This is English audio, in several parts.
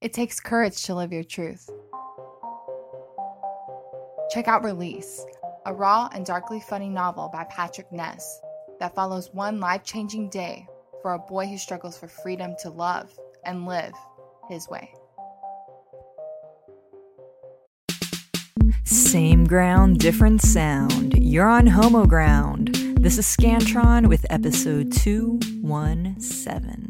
It takes courage to live your truth. Check out Release, a raw and darkly funny novel by Patrick Ness that follows one life changing day for a boy who struggles for freedom to love and live his way. Same ground, different sound. You're on Homo Ground. This is Scantron with episode 217.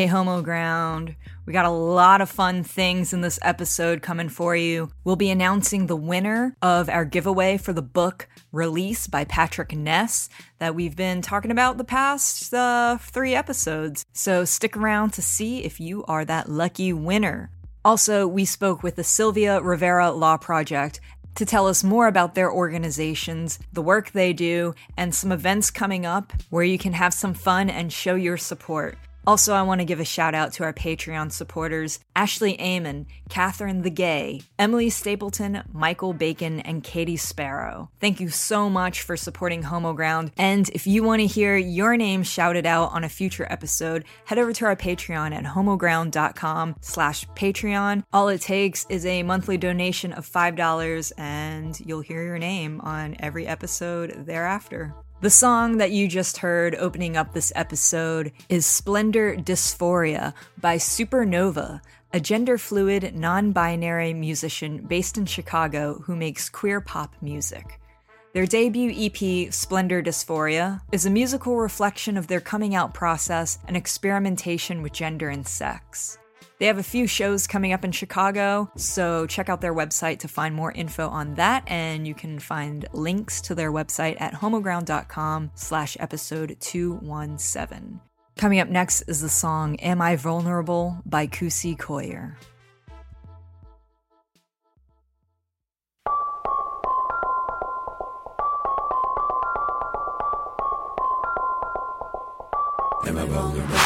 Hey, Homo Ground. We got a lot of fun things in this episode coming for you. We'll be announcing the winner of our giveaway for the book Release by Patrick Ness that we've been talking about the past uh, three episodes. So stick around to see if you are that lucky winner. Also, we spoke with the Sylvia Rivera Law Project to tell us more about their organizations, the work they do, and some events coming up where you can have some fun and show your support. Also, I want to give a shout out to our Patreon supporters Ashley Amon, Catherine the Gay, Emily Stapleton, Michael Bacon, and Katie Sparrow. Thank you so much for supporting Homoground. And if you want to hear your name shouted out on a future episode, head over to our Patreon at homoground.com slash Patreon. All it takes is a monthly donation of $5 and you'll hear your name on every episode thereafter. The song that you just heard opening up this episode is Splendor Dysphoria by Supernova, a gender fluid, non binary musician based in Chicago who makes queer pop music. Their debut EP, Splendor Dysphoria, is a musical reflection of their coming out process and experimentation with gender and sex. They have a few shows coming up in Chicago, so check out their website to find more info on that, and you can find links to their website at homoground.com slash episode 217. Coming up next is the song Am I Vulnerable by Kusi Koyer. Am I vulnerable?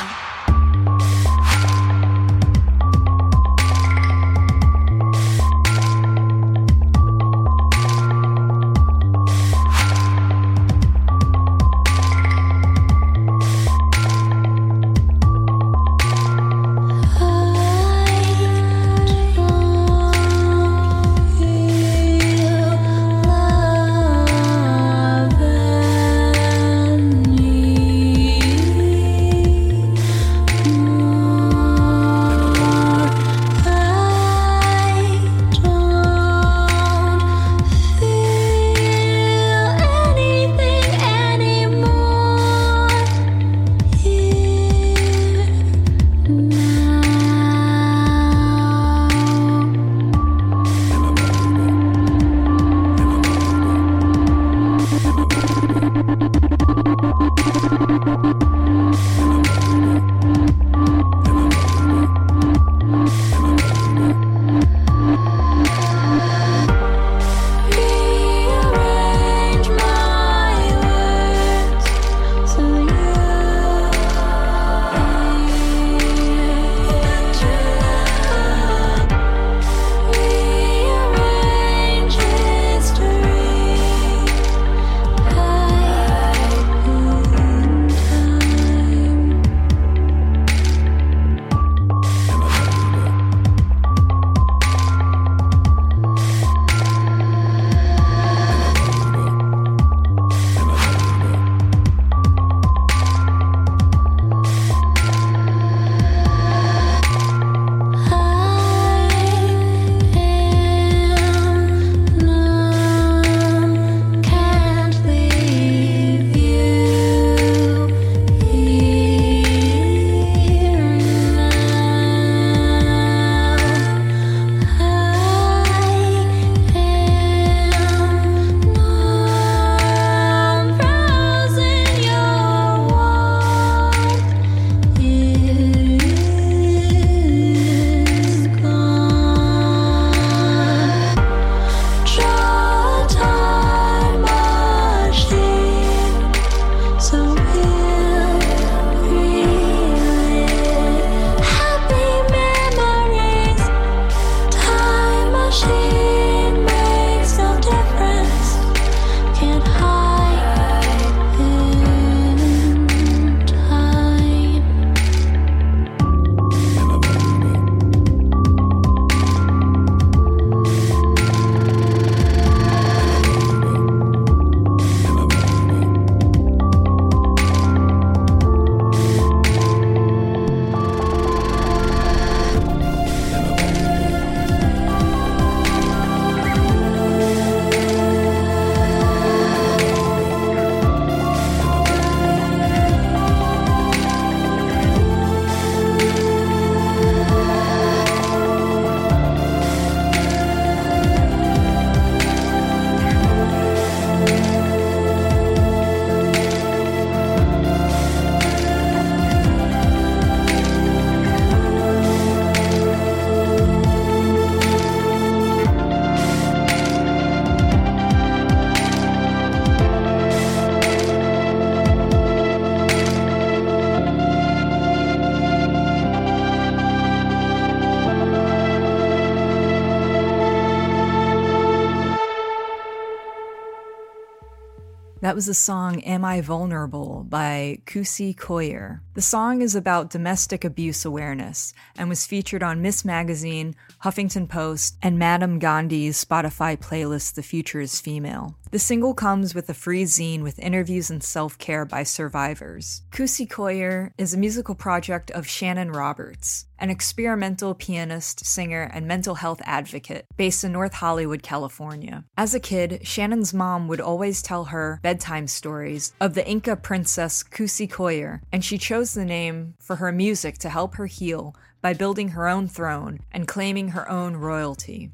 That was the song Am I Vulnerable by Kusi Koyer. The song is about domestic abuse awareness and was featured on Ms. Magazine, Huffington Post, and Madame Gandhi's Spotify playlist The Future is Female. The single comes with a free zine with interviews and self care by survivors. Kusi Koyer is a musical project of Shannon Roberts, an experimental pianist, singer, and mental health advocate based in North Hollywood, California. As a kid, Shannon's mom would always tell her bedtime stories of the Inca princess Kusi Koyer, and she chose the name for her music to help her heal by building her own throne and claiming her own royalty.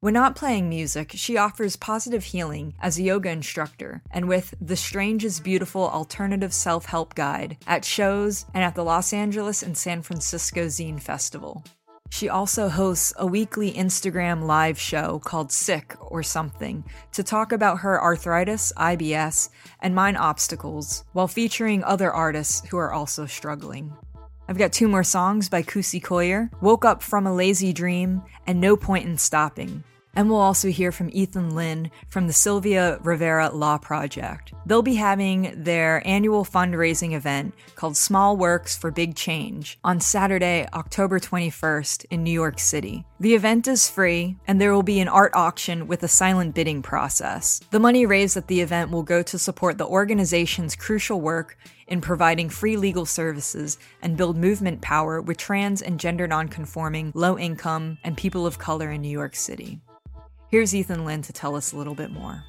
When not playing music, she offers positive healing as a yoga instructor and with The Strange is Beautiful Alternative Self Help Guide at shows and at the Los Angeles and San Francisco Zine Festival. She also hosts a weekly Instagram live show called Sick or Something to talk about her arthritis, IBS, and mine obstacles while featuring other artists who are also struggling. I've got two more songs by Kusi Koyer Woke Up from a Lazy Dream and No Point in Stopping. And we'll also hear from Ethan Lynn from the Sylvia Rivera Law Project. They'll be having their annual fundraising event called Small Works for Big Change on Saturday, October 21st in New York City. The event is free, and there will be an art auction with a silent bidding process. The money raised at the event will go to support the organization's crucial work in providing free legal services and build movement power with trans and gender nonconforming, low income, and people of color in New York City. Here's Ethan Lynn to tell us a little bit more.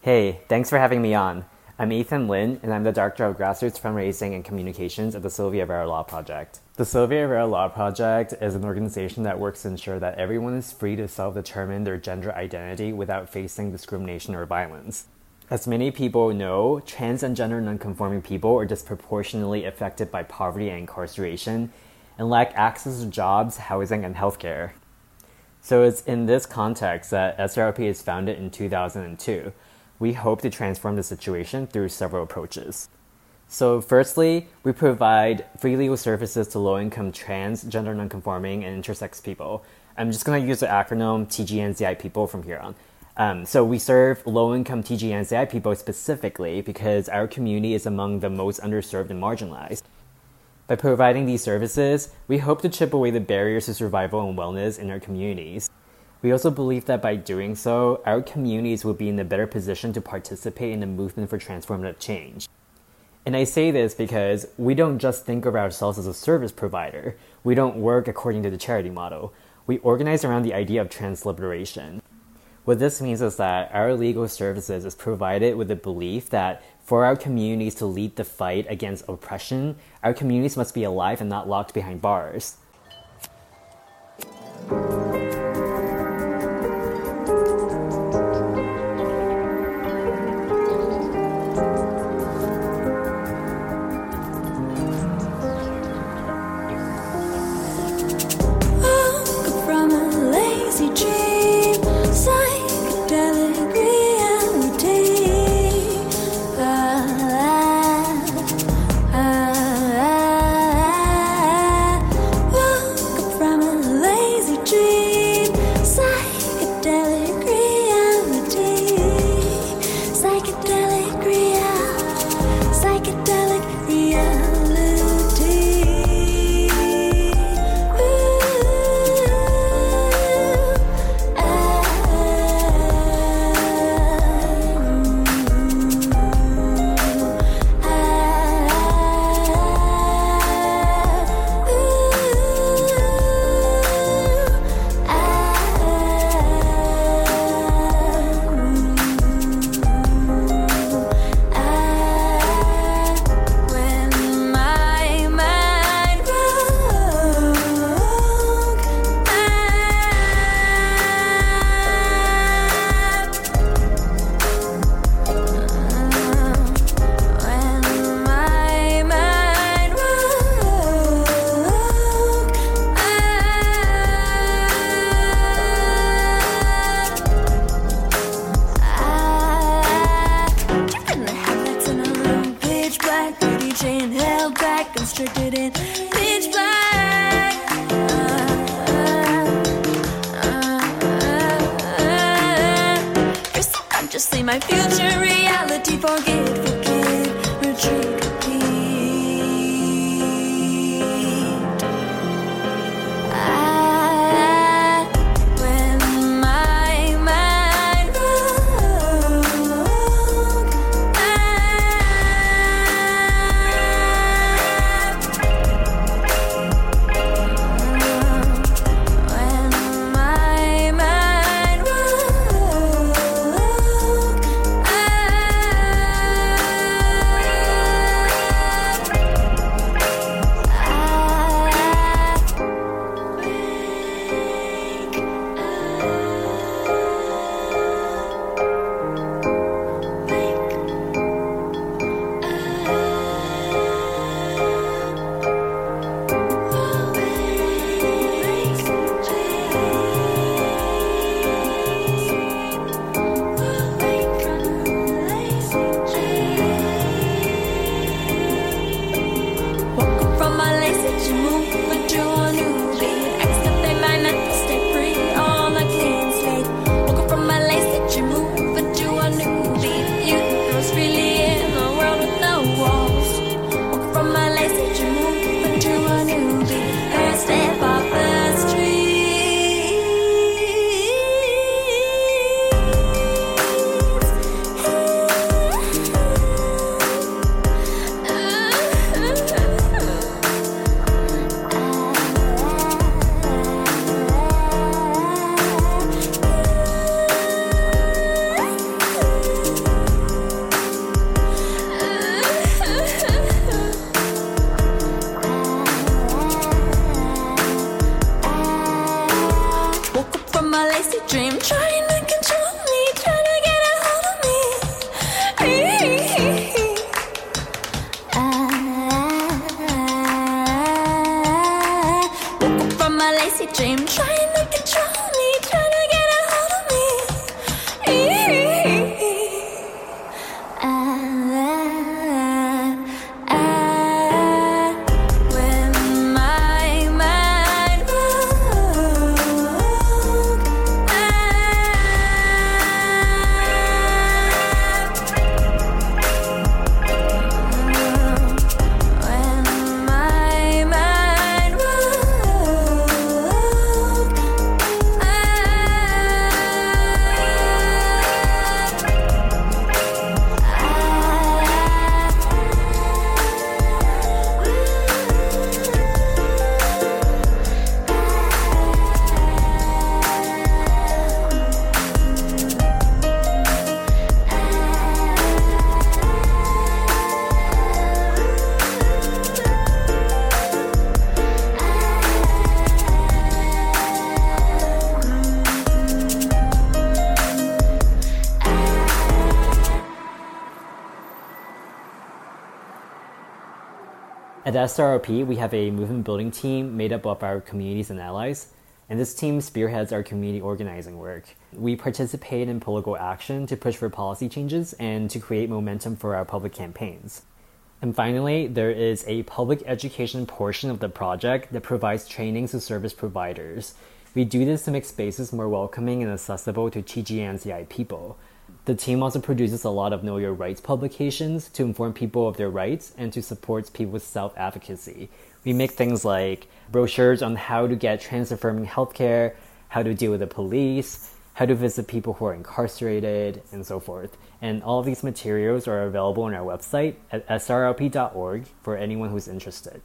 Hey, thanks for having me on. I'm Ethan Lynn, and I'm the Director of Grassroots Fundraising and Communications at the Sylvia Rivera Law Project. The Sylvia Rivera Law Project is an organization that works to ensure that everyone is free to self determine their gender identity without facing discrimination or violence. As many people know, trans and gender nonconforming people are disproportionately affected by poverty and incarceration, and lack access to jobs, housing, and healthcare. So it's in this context that SRLP is founded in 2002. We hope to transform the situation through several approaches. So, firstly, we provide free legal services to low income trans, gender nonconforming, and intersex people. I'm just going to use the acronym TGNCI people from here on. Um, so, we serve low income TGNCI people specifically because our community is among the most underserved and marginalized. By providing these services, we hope to chip away the barriers to survival and wellness in our communities. We also believe that by doing so, our communities will be in a better position to participate in the movement for transformative change. And I say this because we don't just think of ourselves as a service provider. We don't work according to the charity model. We organize around the idea of trans liberation. What this means is that our legal services is provided with the belief that for our communities to lead the fight against oppression, our communities must be alive and not locked behind bars. At SRLP, we have a movement building team made up of our communities and allies, and this team spearheads our community organizing work. We participate in political action to push for policy changes and to create momentum for our public campaigns. And finally, there is a public education portion of the project that provides trainings to service providers. We do this to make spaces more welcoming and accessible to TGNCI people. The team also produces a lot of Know Your Rights publications to inform people of their rights and to support people's self advocacy. We make things like brochures on how to get trans affirming healthcare, how to deal with the police, how to visit people who are incarcerated, and so forth. And all of these materials are available on our website at srlp.org for anyone who's interested.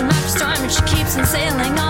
So much and she keeps on sailing on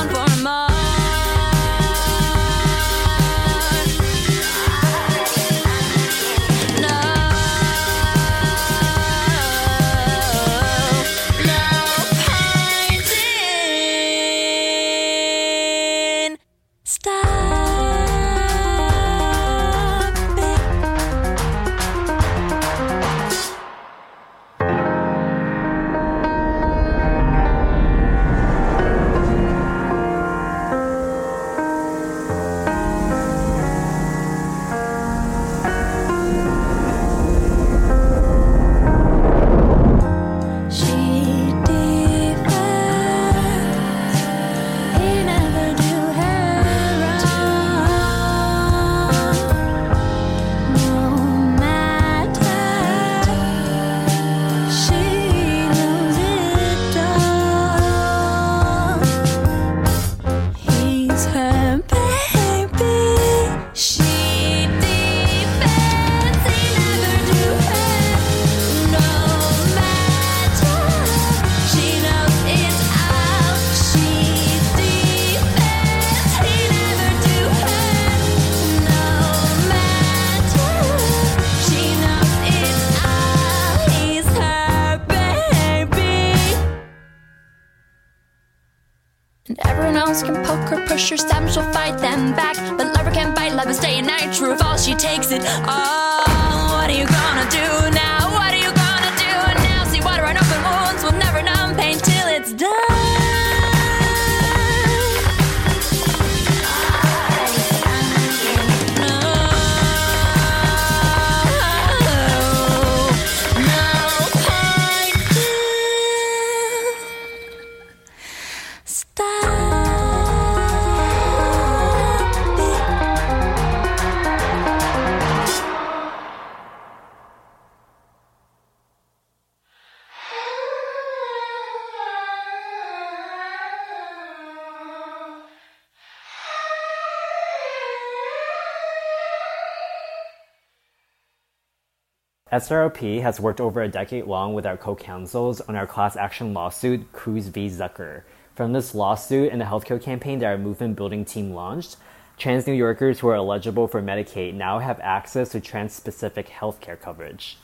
SRLP has worked over a decade long with our co-counsels on our class action lawsuit, Cruz v. Zucker. From this lawsuit and the healthcare campaign that our movement building team launched, trans New Yorkers who are eligible for Medicaid now have access to trans-specific healthcare coverage.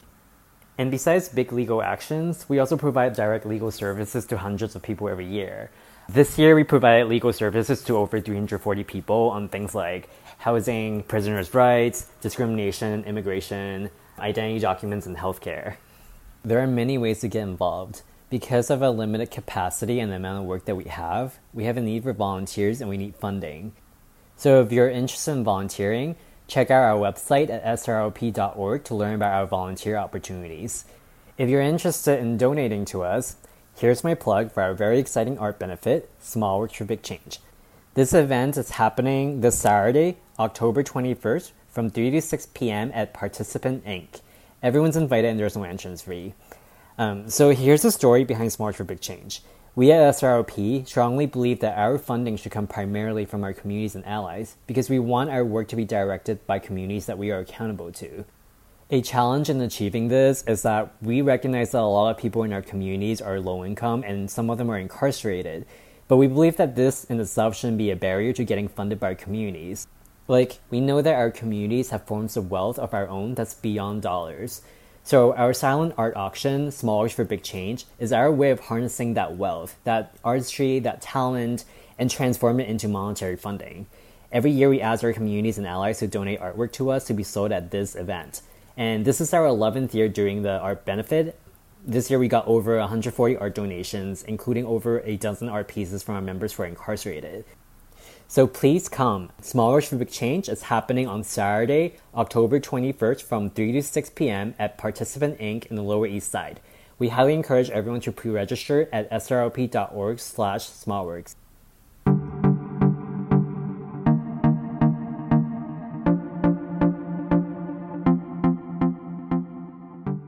And besides big legal actions, we also provide direct legal services to hundreds of people every year. This year, we provided legal services to over 340 people on things like housing, prisoners' rights, discrimination, immigration, identity documents, and healthcare. There are many ways to get involved. Because of our limited capacity and the amount of work that we have, we have a need for volunteers and we need funding. So if you're interested in volunteering, check out our website at srlp.org to learn about our volunteer opportunities. If you're interested in donating to us, here's my plug for our very exciting art benefit, Small Works for Big Change. This event is happening this Saturday, October 21st from 3 to 6 p.m. at Participant Inc. Everyone's invited and there's no entrance fee. Um, so here's the story behind Works for Big Change. We at SRLP strongly believe that our funding should come primarily from our communities and allies because we want our work to be directed by communities that we are accountable to. A challenge in achieving this is that we recognize that a lot of people in our communities are low income and some of them are incarcerated, but we believe that this in itself shouldn't be a barrier to getting funded by communities. Like, we know that our communities have forms of wealth of our own that's beyond dollars. So, our silent art auction, Small for Big Change, is our way of harnessing that wealth, that artistry, that talent, and transform it into monetary funding. Every year, we ask our communities and allies to donate artwork to us to be sold at this event. And this is our 11th year doing the art benefit. This year, we got over 140 art donations, including over a dozen art pieces from our members who are incarcerated. So please come. Small Arts for Big Change is happening on Saturday, October 21st from 3 to 6 p.m. at Participant Inc. in the Lower East Side. We highly encourage everyone to pre-register at srlp.org slash smallworks.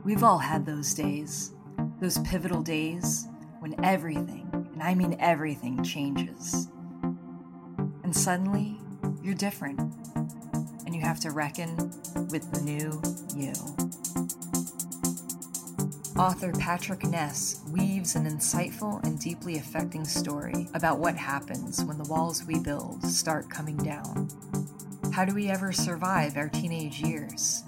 We've all had those days, those pivotal days when everything, and I mean everything, changes. And suddenly, you're different, and you have to reckon with the new you. Author Patrick Ness weaves an insightful and deeply affecting story about what happens when the walls we build start coming down. How do we ever survive our teenage years?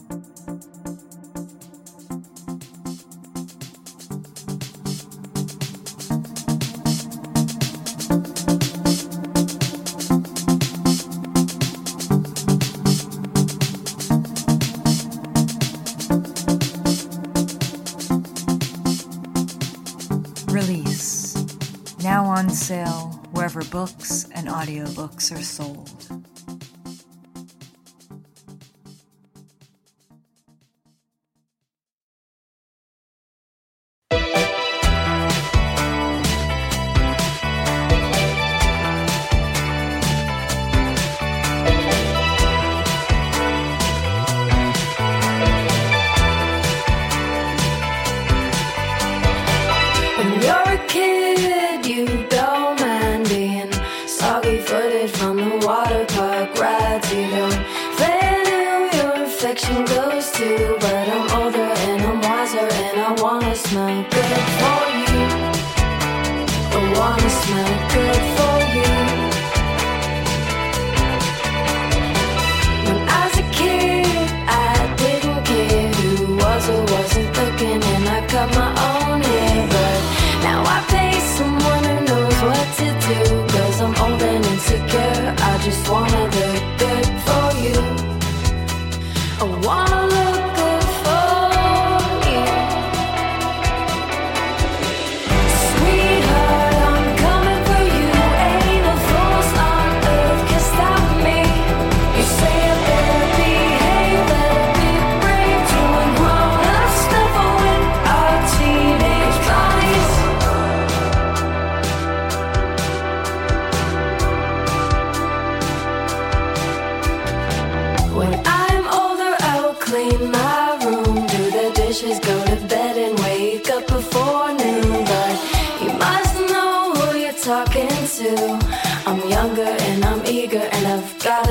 Books and audiobooks are sold. Soggy footed from the water park rides. You don't plan who your affection goes to. But I'm older and I'm wiser, and I wanna smell good for you. I wanna smell good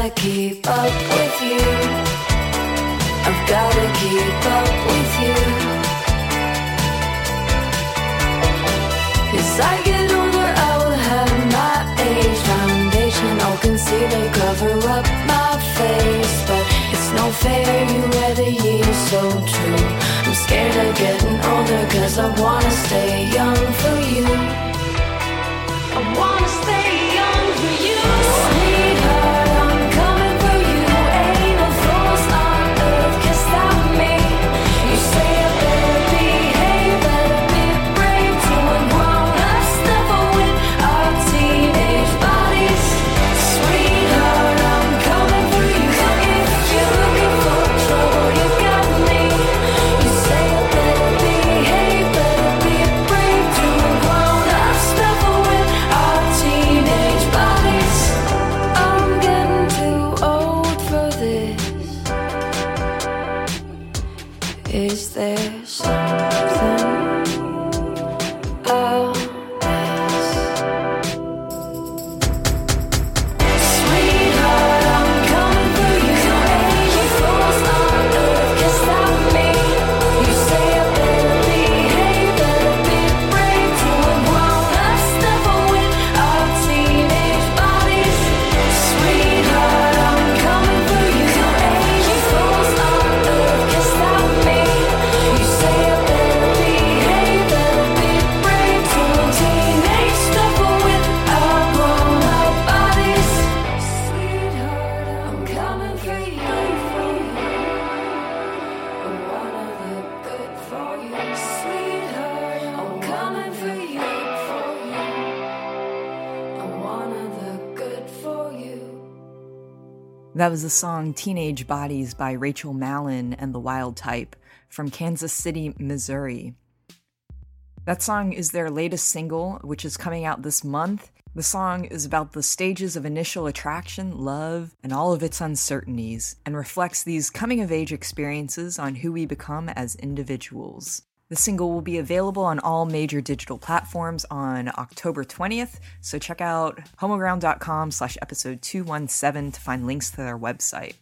gotta keep up with you. I've gotta keep up with you. As I get older, I will have my age foundation. I'll concealer cover up my face, but it's no fair. You wear the years so true. I'm scared of getting older, cause I wanna stay young for you. That was the song Teenage Bodies by Rachel Mallin and the Wild Type from Kansas City, Missouri. That song is their latest single, which is coming out this month. The song is about the stages of initial attraction, love, and all of its uncertainties, and reflects these coming of age experiences on who we become as individuals. The single will be available on all major digital platforms on October 20th, so check out homoground.com slash episode 217 to find links to their website.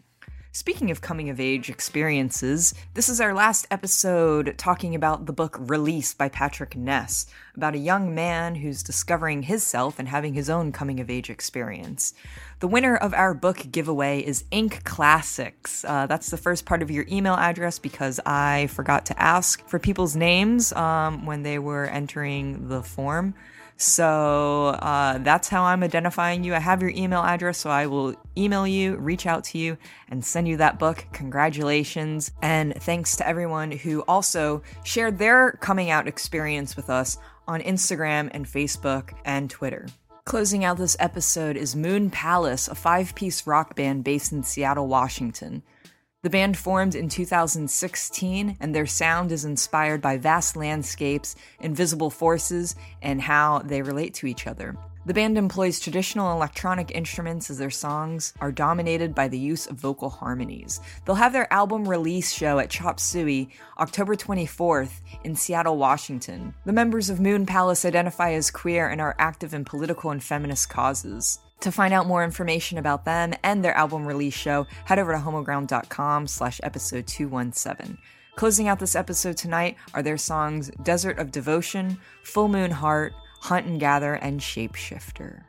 Speaking of coming of age experiences, this is our last episode talking about the book Release by Patrick Ness, about a young man who's discovering his self and having his own coming of age experience. The winner of our book giveaway is Ink Classics. Uh, that's the first part of your email address because I forgot to ask for people's names um, when they were entering the form. So uh, that's how I'm identifying you. I have your email address, so I will email you, reach out to you, and send you that book. Congratulations. And thanks to everyone who also shared their coming out experience with us on Instagram and Facebook and Twitter. Closing out this episode is Moon Palace, a five piece rock band based in Seattle, Washington. The band formed in 2016, and their sound is inspired by vast landscapes, invisible forces, and how they relate to each other. The band employs traditional electronic instruments as their songs are dominated by the use of vocal harmonies. They'll have their album release show at Chop Suey October 24th in Seattle, Washington. The members of Moon Palace identify as queer and are active in political and feminist causes. To find out more information about them and their album release show, head over to homoground.com slash episode 217. Closing out this episode tonight are their songs Desert of Devotion, Full Moon Heart, Hunt and Gather, and Shapeshifter.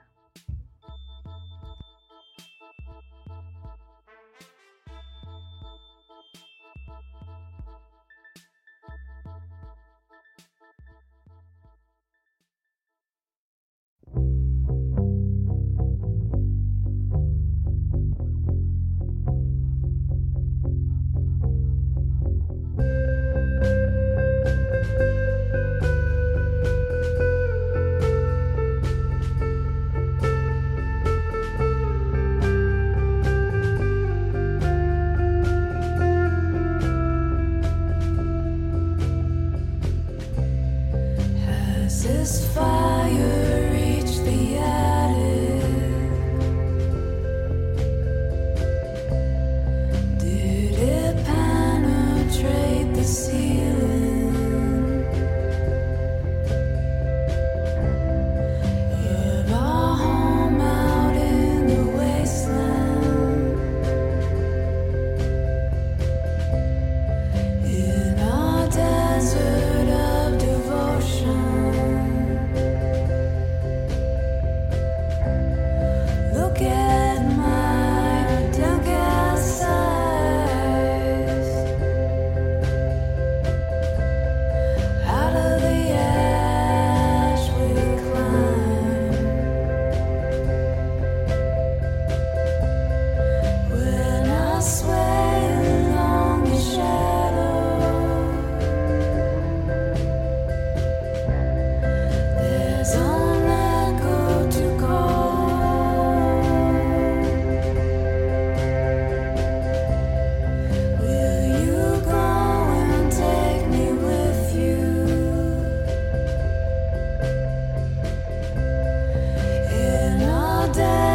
die.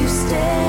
you stay.